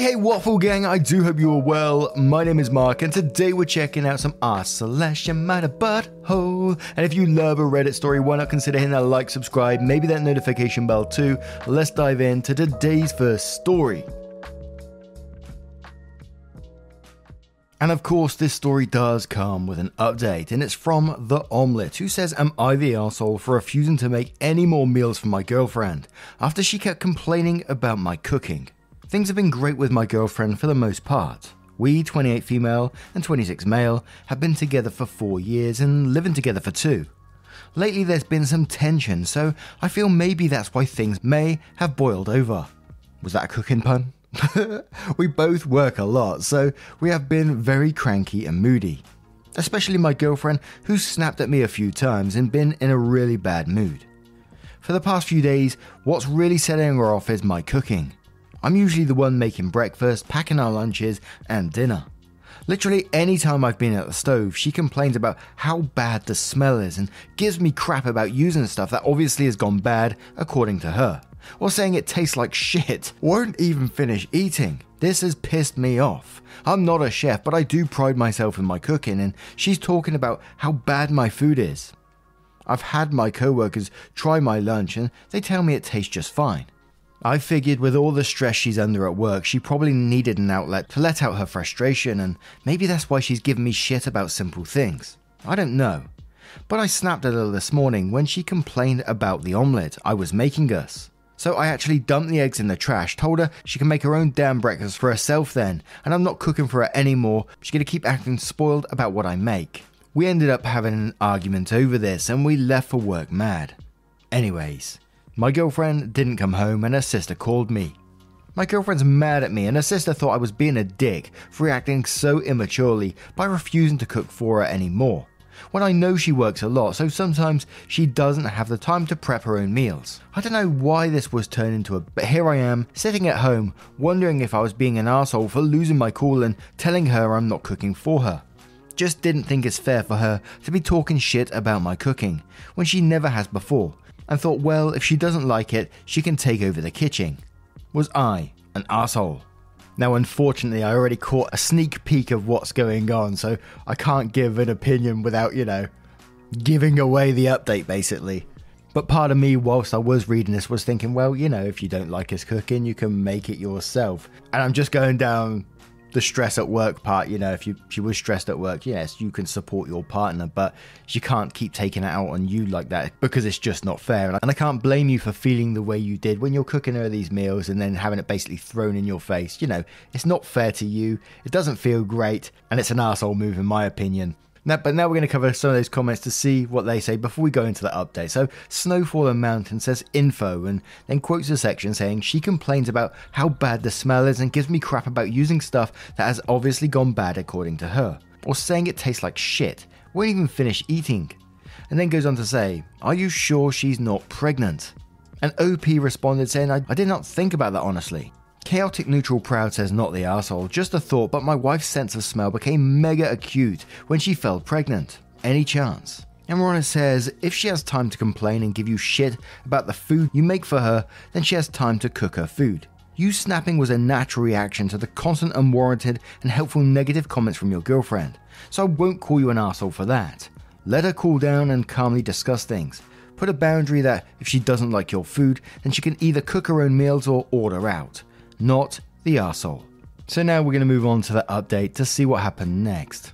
Hey, hey, Waffle Gang, I do hope you are well. My name is Mark, and today we're checking out some R slash Am I the Butthole. And if you love a Reddit story, why not consider hitting that like, subscribe, maybe that notification bell too. Let's dive into today's first story. And of course, this story does come with an update, and it's from The Omelette, who says, Am I the asshole for refusing to make any more meals for my girlfriend after she kept complaining about my cooking? Things have been great with my girlfriend for the most part. We, 28 female and 26 male, have been together for four years and living together for two. Lately, there's been some tension, so I feel maybe that's why things may have boiled over. Was that a cooking pun? we both work a lot, so we have been very cranky and moody. Especially my girlfriend, who's snapped at me a few times and been in a really bad mood. For the past few days, what's really setting her off is my cooking. I'm usually the one making breakfast, packing our lunches, and dinner. Literally any time I've been at the stove, she complains about how bad the smell is and gives me crap about using stuff that obviously has gone bad according to her, or saying it tastes like shit, won't even finish eating. This has pissed me off. I'm not a chef, but I do pride myself in my cooking, and she's talking about how bad my food is. I've had my coworkers try my lunch and they tell me it tastes just fine. I figured with all the stress she's under at work, she probably needed an outlet to let out her frustration, and maybe that's why she's giving me shit about simple things. I don't know. But I snapped at her this morning when she complained about the omelette I was making us. So I actually dumped the eggs in the trash, told her she can make her own damn breakfast for herself then, and I'm not cooking for her anymore. She's gonna keep acting spoiled about what I make. We ended up having an argument over this, and we left for work mad. Anyways, my girlfriend didn't come home and her sister called me. My girlfriend's mad at me and her sister thought I was being a dick for reacting so immaturely by refusing to cook for her anymore. When I know she works a lot, so sometimes she doesn't have the time to prep her own meals. I don't know why this was turned into a but here I am, sitting at home, wondering if I was being an asshole for losing my cool and telling her I'm not cooking for her. Just didn't think it's fair for her to be talking shit about my cooking when she never has before, and thought, well, if she doesn't like it, she can take over the kitchen. Was I an asshole? Now, unfortunately, I already caught a sneak peek of what's going on, so I can't give an opinion without, you know, giving away the update basically. But part of me, whilst I was reading this, was thinking, well, you know, if you don't like his cooking, you can make it yourself. And I'm just going down the stress at work part, you know, if you she was stressed at work, yes, you can support your partner, but she can't keep taking it out on you like that because it's just not fair. And I can't blame you for feeling the way you did when you're cooking her these meals and then having it basically thrown in your face. You know, it's not fair to you. It doesn't feel great, and it's an asshole move in my opinion. Now, but now we're going to cover some of those comments to see what they say before we go into the update. So, Snowfall and Mountain says info and then quotes a section saying she complains about how bad the smell is and gives me crap about using stuff that has obviously gone bad according to her, or saying it tastes like shit, won't even finish eating. And then goes on to say, Are you sure she's not pregnant? And OP responded saying, I, I did not think about that honestly. Chaotic Neutral Proud says not the asshole, just a thought, but my wife's sense of smell became mega acute when she fell pregnant. Any chance? Ronna says if she has time to complain and give you shit about the food you make for her, then she has time to cook her food. You snapping was a natural reaction to the constant unwarranted and helpful negative comments from your girlfriend, so I won't call you an asshole for that. Let her cool down and calmly discuss things. Put a boundary that if she doesn't like your food, then she can either cook her own meals or order out not the arsehole. So now we're going to move on to the update to see what happened next.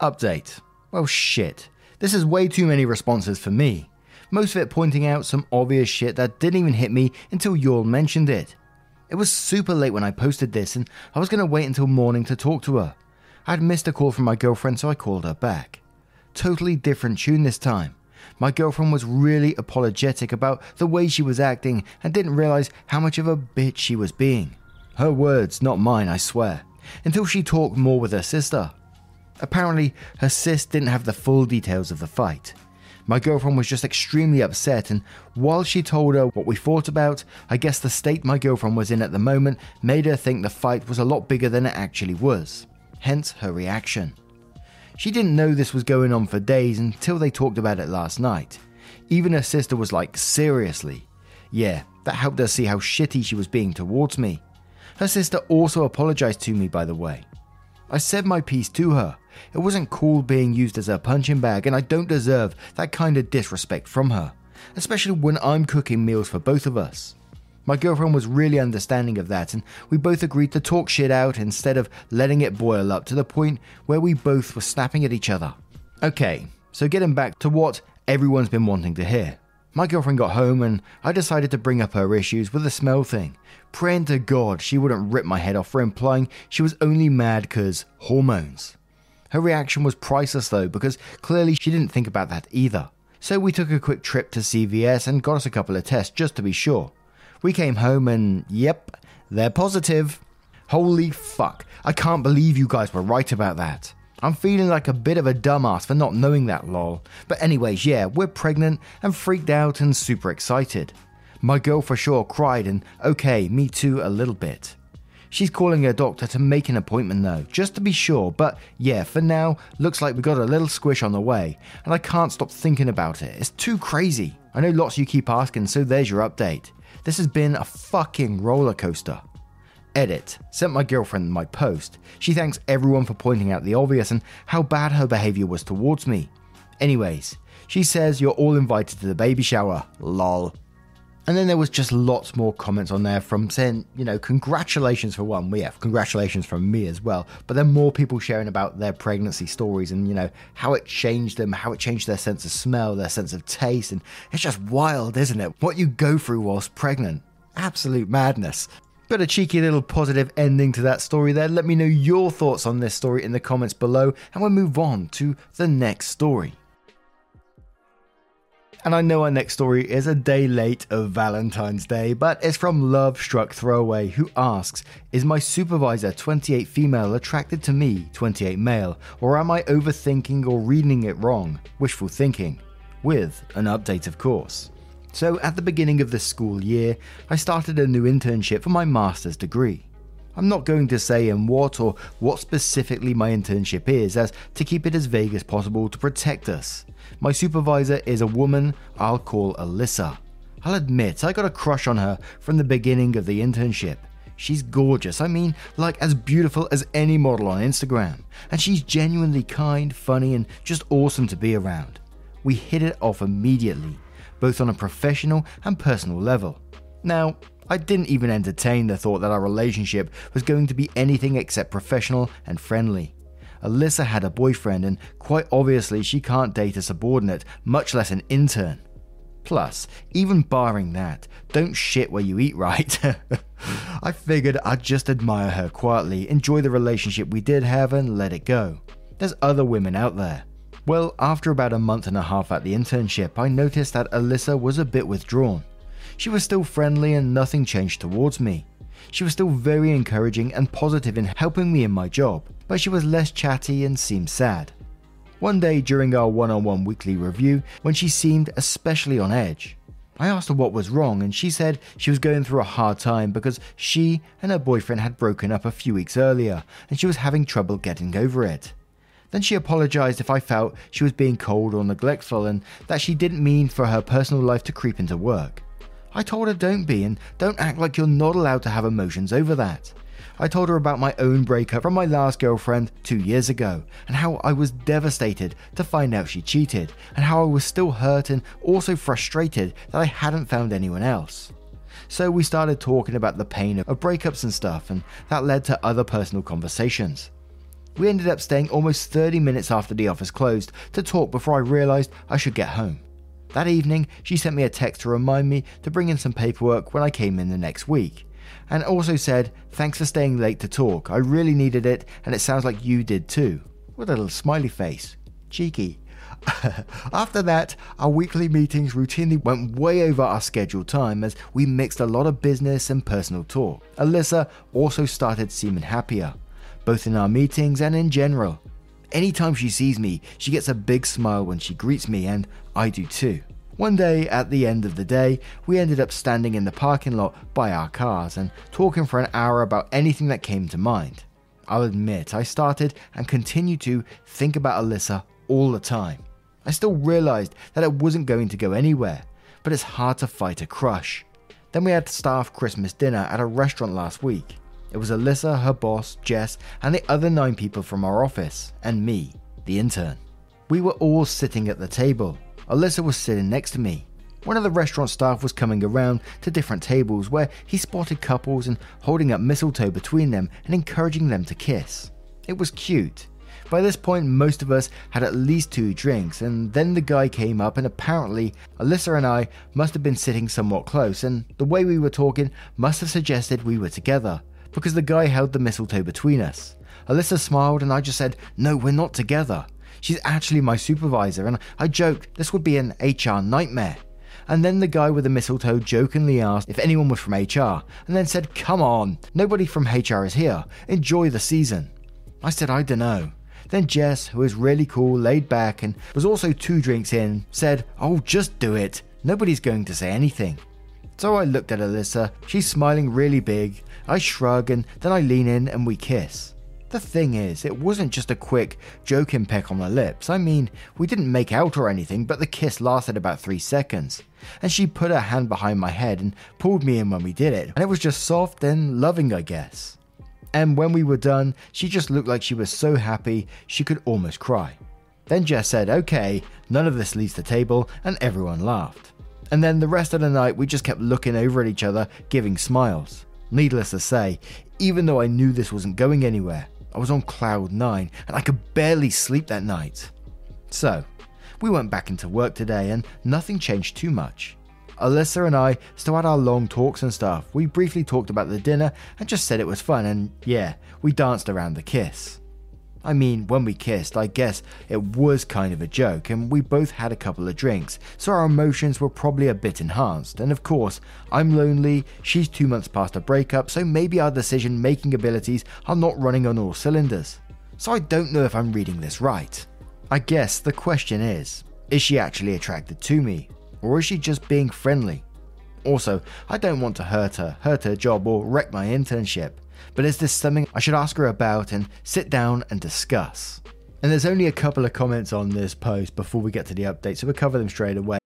Update. Well, shit. This is way too many responses for me. Most of it pointing out some obvious shit that didn't even hit me until y'all mentioned it. It was super late when I posted this, and I was going to wait until morning to talk to her. I'd missed a call from my girlfriend, so I called her back. Totally different tune this time. My girlfriend was really apologetic about the way she was acting and didn't realize how much of a bitch she was being. Her words, not mine, I swear. Until she talked more with her sister. Apparently, her sis didn't have the full details of the fight. My girlfriend was just extremely upset, and while she told her what we thought about, I guess the state my girlfriend was in at the moment made her think the fight was a lot bigger than it actually was. Hence her reaction. She didn't know this was going on for days until they talked about it last night. Even her sister was like, seriously. Yeah, that helped her see how shitty she was being towards me. Her sister also apologized to me, by the way. I said my piece to her. It wasn't cool being used as a punching bag, and I don't deserve that kind of disrespect from her, especially when I'm cooking meals for both of us. My girlfriend was really understanding of that, and we both agreed to talk shit out instead of letting it boil up to the point where we both were snapping at each other. Okay, so getting back to what everyone's been wanting to hear. My girlfriend got home and I decided to bring up her issues with the smell thing, praying to God she wouldn't rip my head off for implying she was only mad because hormones. Her reaction was priceless though, because clearly she didn't think about that either. So we took a quick trip to CVS and got us a couple of tests just to be sure. We came home and, yep, they're positive. Holy fuck, I can't believe you guys were right about that. I'm feeling like a bit of a dumbass for not knowing that, lol. But, anyways, yeah, we're pregnant and freaked out and super excited. My girl for sure cried, and okay, me too a little bit. She's calling her doctor to make an appointment though, just to be sure, but yeah, for now, looks like we got a little squish on the way, and I can't stop thinking about it. It's too crazy. I know lots you keep asking, so there's your update. This has been a fucking roller coaster. Edit. Sent my girlfriend my post. She thanks everyone for pointing out the obvious and how bad her behavior was towards me. Anyways, she says you're all invited to the baby shower. Lol. And then there was just lots more comments on there from saying, you know, congratulations for one. We have congratulations from me as well. But then more people sharing about their pregnancy stories and, you know, how it changed them, how it changed their sense of smell, their sense of taste. And it's just wild, isn't it? What you go through whilst pregnant. Absolute madness. But a cheeky little positive ending to that story there. Let me know your thoughts on this story in the comments below, and we'll move on to the next story. And I know our next story is a day late of Valentine's Day, but it's from Love Struck Throwaway, who asks Is my supervisor 28 female attracted to me 28 male, or am I overthinking or reading it wrong? Wishful thinking. With an update, of course. So, at the beginning of this school year, I started a new internship for my master's degree. I'm not going to say in what or what specifically my internship is, as to keep it as vague as possible to protect us. My supervisor is a woman I'll call Alyssa. I'll admit I got a crush on her from the beginning of the internship. She's gorgeous, I mean, like as beautiful as any model on Instagram. And she's genuinely kind, funny, and just awesome to be around. We hit it off immediately, both on a professional and personal level. Now, I didn't even entertain the thought that our relationship was going to be anything except professional and friendly. Alyssa had a boyfriend, and quite obviously, she can't date a subordinate, much less an intern. Plus, even barring that, don't shit where you eat, right? I figured I'd just admire her quietly, enjoy the relationship we did have, and let it go. There's other women out there. Well, after about a month and a half at the internship, I noticed that Alyssa was a bit withdrawn. She was still friendly and nothing changed towards me. She was still very encouraging and positive in helping me in my job, but she was less chatty and seemed sad. One day during our one on one weekly review, when she seemed especially on edge, I asked her what was wrong, and she said she was going through a hard time because she and her boyfriend had broken up a few weeks earlier and she was having trouble getting over it. Then she apologized if I felt she was being cold or neglectful and that she didn't mean for her personal life to creep into work. I told her don't be and don't act like you're not allowed to have emotions over that. I told her about my own breakup from my last girlfriend two years ago, and how I was devastated to find out she cheated, and how I was still hurt and also frustrated that I hadn't found anyone else. So we started talking about the pain of breakups and stuff, and that led to other personal conversations. We ended up staying almost 30 minutes after the office closed to talk before I realised I should get home. That evening, she sent me a text to remind me to bring in some paperwork when I came in the next week, and also said, Thanks for staying late to talk. I really needed it, and it sounds like you did too. With a little smiley face. Cheeky. After that, our weekly meetings routinely went way over our scheduled time as we mixed a lot of business and personal talk. Alyssa also started seeming happier, both in our meetings and in general. Anytime she sees me, she gets a big smile when she greets me, and I do too. One day, at the end of the day, we ended up standing in the parking lot by our cars and talking for an hour about anything that came to mind. I'll admit, I started and continue to think about Alyssa all the time. I still realized that it wasn't going to go anywhere, but it's hard to fight a crush. Then we had staff Christmas dinner at a restaurant last week. It was Alyssa, her boss, Jess, and the other nine people from our office, and me, the intern. We were all sitting at the table. Alyssa was sitting next to me. One of the restaurant staff was coming around to different tables where he spotted couples and holding up mistletoe between them and encouraging them to kiss. It was cute. By this point, most of us had at least two drinks, and then the guy came up, and apparently, Alyssa and I must have been sitting somewhat close, and the way we were talking must have suggested we were together, because the guy held the mistletoe between us. Alyssa smiled, and I just said, No, we're not together. She's actually my supervisor, and I joked this would be an HR nightmare. And then the guy with the mistletoe jokingly asked if anyone was from HR, and then said, Come on, nobody from HR is here. Enjoy the season. I said, I dunno. Then Jess, who is really cool, laid back, and was also two drinks in, said, Oh, just do it. Nobody's going to say anything. So I looked at Alyssa, she's smiling really big. I shrug, and then I lean in and we kiss. The thing is, it wasn't just a quick, joking peck on the lips. I mean, we didn't make out or anything, but the kiss lasted about three seconds. And she put her hand behind my head and pulled me in when we did it, and it was just soft and loving, I guess. And when we were done, she just looked like she was so happy she could almost cry. Then Jess said, Okay, none of this leaves the table, and everyone laughed. And then the rest of the night, we just kept looking over at each other, giving smiles. Needless to say, even though I knew this wasn't going anywhere, I was on cloud nine and I could barely sleep that night. So, we went back into work today and nothing changed too much. Alyssa and I still had our long talks and stuff. We briefly talked about the dinner and just said it was fun, and yeah, we danced around the kiss. I mean, when we kissed, I guess it was kind of a joke, and we both had a couple of drinks, so our emotions were probably a bit enhanced. And of course, I'm lonely, she's two months past a breakup, so maybe our decision making abilities are not running on all cylinders. So I don't know if I'm reading this right. I guess the question is is she actually attracted to me? Or is she just being friendly? Also, I don't want to hurt her, hurt her job, or wreck my internship. But is this something I should ask her about and sit down and discuss? And there's only a couple of comments on this post before we get to the update, so we'll cover them straight away.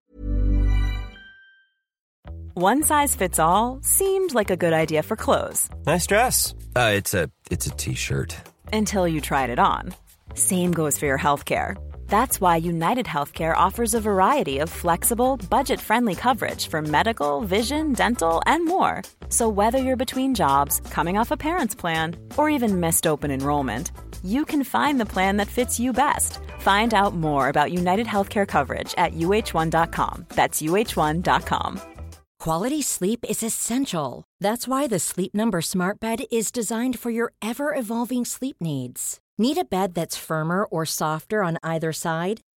One size fits all seemed like a good idea for clothes. Nice dress. Uh, it's a it's a t-shirt. Until you tried it on. Same goes for your healthcare. That's why United Healthcare offers a variety of flexible, budget friendly coverage for medical, vision, dental, and more. So, whether you're between jobs, coming off a parent's plan, or even missed open enrollment, you can find the plan that fits you best. Find out more about United Healthcare coverage at uh1.com. That's uh1.com. Quality sleep is essential. That's why the Sleep Number Smart Bed is designed for your ever evolving sleep needs. Need a bed that's firmer or softer on either side?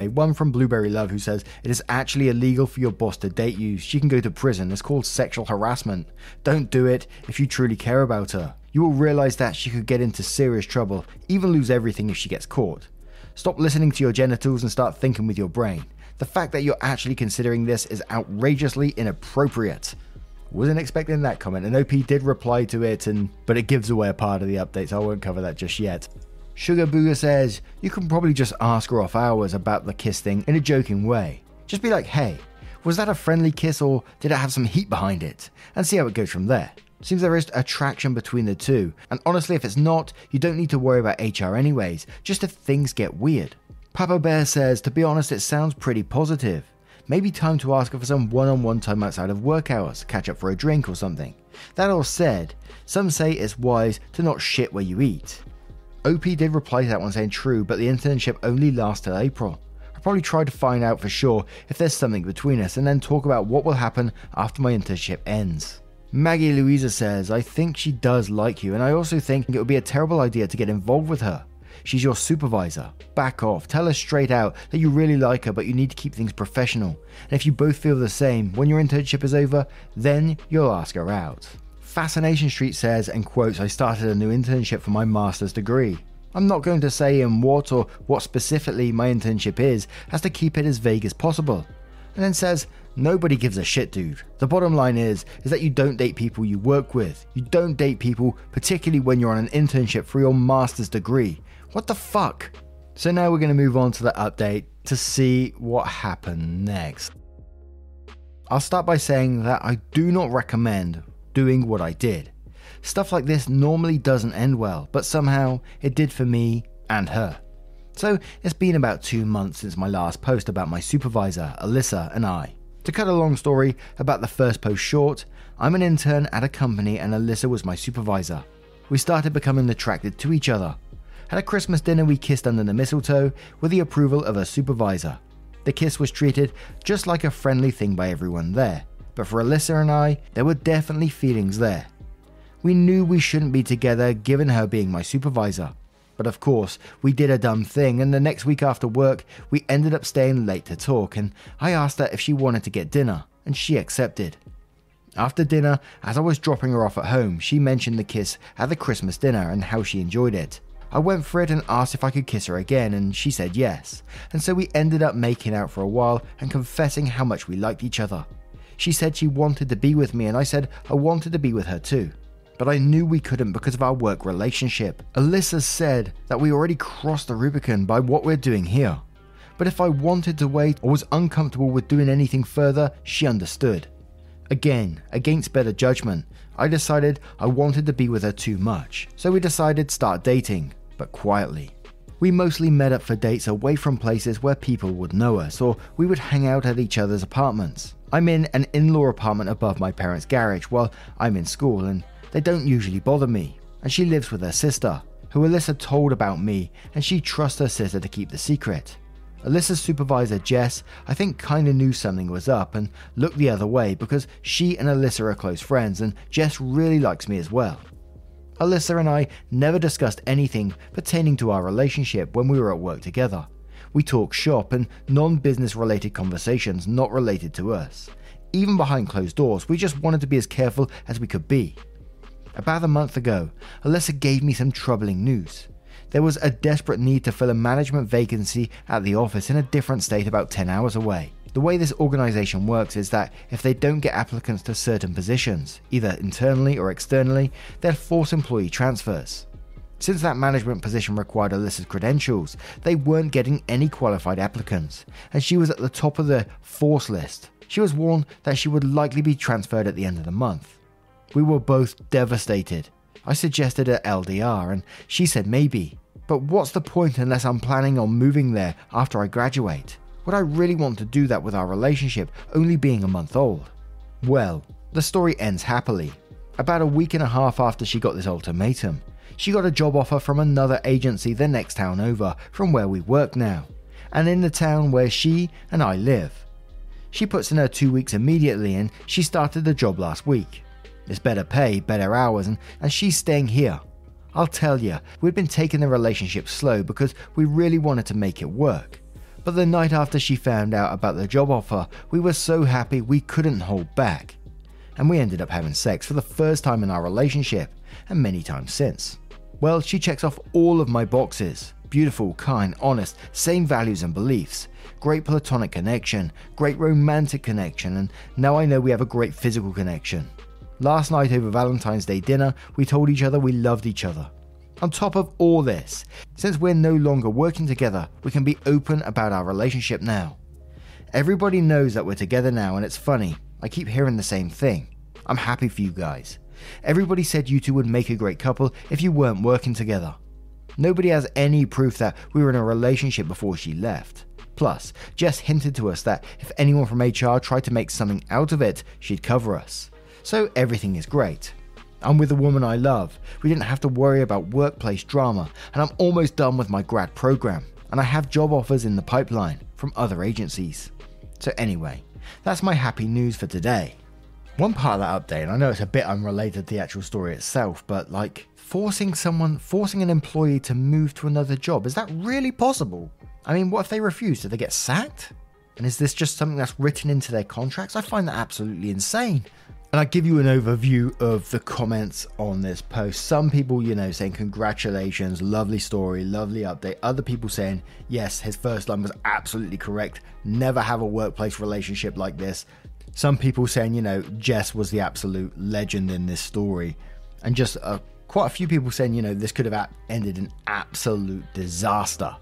A one from Blueberry Love who says it is actually illegal for your boss to date you. She can go to prison. It's called sexual harassment. Don't do it if you truly care about her. You will realize that she could get into serious trouble, even lose everything if she gets caught. Stop listening to your genitals and start thinking with your brain. The fact that you're actually considering this is outrageously inappropriate. Wasn't expecting that comment, and OP did reply to it, and but it gives away a part of the update, so I won't cover that just yet. Sugar Booger says, You can probably just ask her off hours about the kiss thing in a joking way. Just be like, hey, was that a friendly kiss or did it have some heat behind it? And see how it goes from there. Seems there is attraction between the two, and honestly, if it's not, you don't need to worry about HR anyways, just if things get weird. Papa Bear says, to be honest, it sounds pretty positive. Maybe time to ask her for some one on one time outside of work hours, catch up for a drink or something. That all said, some say it's wise to not shit where you eat. OP did reply to that one saying true, but the internship only lasts till April. I'll probably try to find out for sure if there's something between us and then talk about what will happen after my internship ends. Maggie Louisa says, I think she does like you, and I also think it would be a terrible idea to get involved with her. She's your supervisor. Back off. Tell her straight out that you really like her, but you need to keep things professional. And if you both feel the same, when your internship is over, then you'll ask her out. Fascination Street says, and quotes, I started a new internship for my master's degree. I'm not going to say in what or what specifically my internship is, as to keep it as vague as possible. And then says, Nobody gives a shit, dude. The bottom line is, is that you don't date people you work with. You don't date people, particularly when you're on an internship for your master's degree. What the fuck? So now we're going to move on to the update to see what happened next. I'll start by saying that I do not recommend doing what I did. Stuff like this normally doesn't end well, but somehow it did for me and her. So it's been about two months since my last post about my supervisor, Alyssa, and I. To cut a long story about the first post short, I'm an intern at a company and Alyssa was my supervisor. We started becoming attracted to each other. At a Christmas dinner, we kissed under the mistletoe with the approval of a supervisor. The kiss was treated just like a friendly thing by everyone there, but for Alyssa and I, there were definitely feelings there. We knew we shouldn't be together given her being my supervisor. But of course, we did a dumb thing, and the next week after work, we ended up staying late to talk, and I asked her if she wanted to get dinner, and she accepted. After dinner, as I was dropping her off at home, she mentioned the kiss at the Christmas dinner and how she enjoyed it. I went for it and asked if I could kiss her again, and she said yes. And so we ended up making out for a while and confessing how much we liked each other. She said she wanted to be with me, and I said I wanted to be with her too but I knew we couldn't because of our work relationship. Alyssa said that we already crossed the Rubicon by what we're doing here. But if I wanted to wait or was uncomfortable with doing anything further, she understood. Again, against better judgment, I decided I wanted to be with her too much, so we decided start dating, but quietly. We mostly met up for dates away from places where people would know us, or we would hang out at each other's apartments. I'm in an in law apartment above my parents' garage while I'm in school, and they don't usually bother me, and she lives with her sister, who Alyssa told about me, and she trusts her sister to keep the secret. Alyssa's supervisor, Jess, I think kinda knew something was up and looked the other way because she and Alyssa are close friends, and Jess really likes me as well. Alyssa and I never discussed anything pertaining to our relationship when we were at work together. We talk shop and non business related conversations not related to us. Even behind closed doors, we just wanted to be as careful as we could be. About a month ago, Alyssa gave me some troubling news. There was a desperate need to fill a management vacancy at the office in a different state about 10 hours away. The way this organization works is that if they don't get applicants to certain positions, either internally or externally, they'll force employee transfers. Since that management position required Alyssa's credentials, they weren't getting any qualified applicants, and she was at the top of the force list. She was warned that she would likely be transferred at the end of the month. We were both devastated. I suggested a LDR, and she said maybe. But what's the point unless I'm planning on moving there after I graduate? Would I really want to do that with our relationship only being a month old? Well, the story ends happily. About a week and a half after she got this ultimatum, she got a job offer from another agency the next town over from where we work now, and in the town where she and I live. She puts in her two weeks immediately and she started the job last week. It's better pay, better hours, and, and she's staying here. I'll tell you, we'd been taking the relationship slow because we really wanted to make it work. But the night after she found out about the job offer, we were so happy we couldn't hold back. And we ended up having sex for the first time in our relationship, and many times since. Well, she checks off all of my boxes beautiful, kind, honest, same values and beliefs, great platonic connection, great romantic connection, and now I know we have a great physical connection. Last night over Valentine's Day dinner, we told each other we loved each other. On top of all this, since we're no longer working together, we can be open about our relationship now. Everybody knows that we're together now, and it's funny, I keep hearing the same thing. I'm happy for you guys. Everybody said you two would make a great couple if you weren't working together. Nobody has any proof that we were in a relationship before she left. Plus, Jess hinted to us that if anyone from HR tried to make something out of it, she'd cover us. So everything is great. I'm with the woman I love. We didn't have to worry about workplace drama, and I'm almost done with my grad program, and I have job offers in the pipeline from other agencies. So, anyway, that's my happy news for today. One part of that update, and I know it's a bit unrelated to the actual story itself, but like forcing someone, forcing an employee to move to another job, is that really possible? I mean, what if they refuse? Do they get sacked? And is this just something that's written into their contracts? I find that absolutely insane. And I give you an overview of the comments on this post. Some people, you know, saying congratulations, lovely story, lovely update. Other people saying, yes, his first line was absolutely correct. Never have a workplace relationship like this. Some people saying, you know, Jess was the absolute legend in this story. And just uh, quite a few people saying, you know, this could have ended in absolute disaster.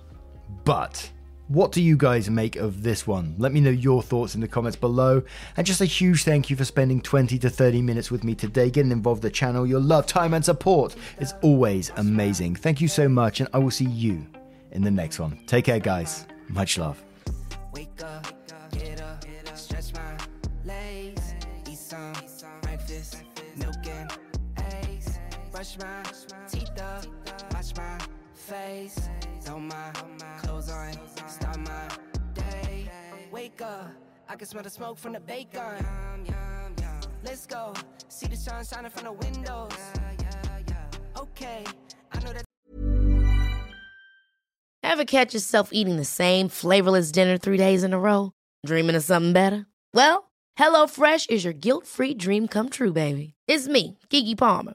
But what do you guys make of this one? Let me know your thoughts in the comments below. And just a huge thank you for spending 20 to 30 minutes with me today, getting involved with the channel. Your love, time, and support is always amazing. Thank you so much, and I will see you in the next one. Take care, guys. Much love. Brush my teeth up, wash my face, throw my clothes on start my day. Wake up, I can smell the smoke from the bacon. Let's go, see the sun shining from the windows. Okay, I know that. Ever catch yourself eating the same flavorless dinner three days in a row? Dreaming of something better? Well, HelloFresh is your guilt free dream come true, baby. It's me, Keke Palmer.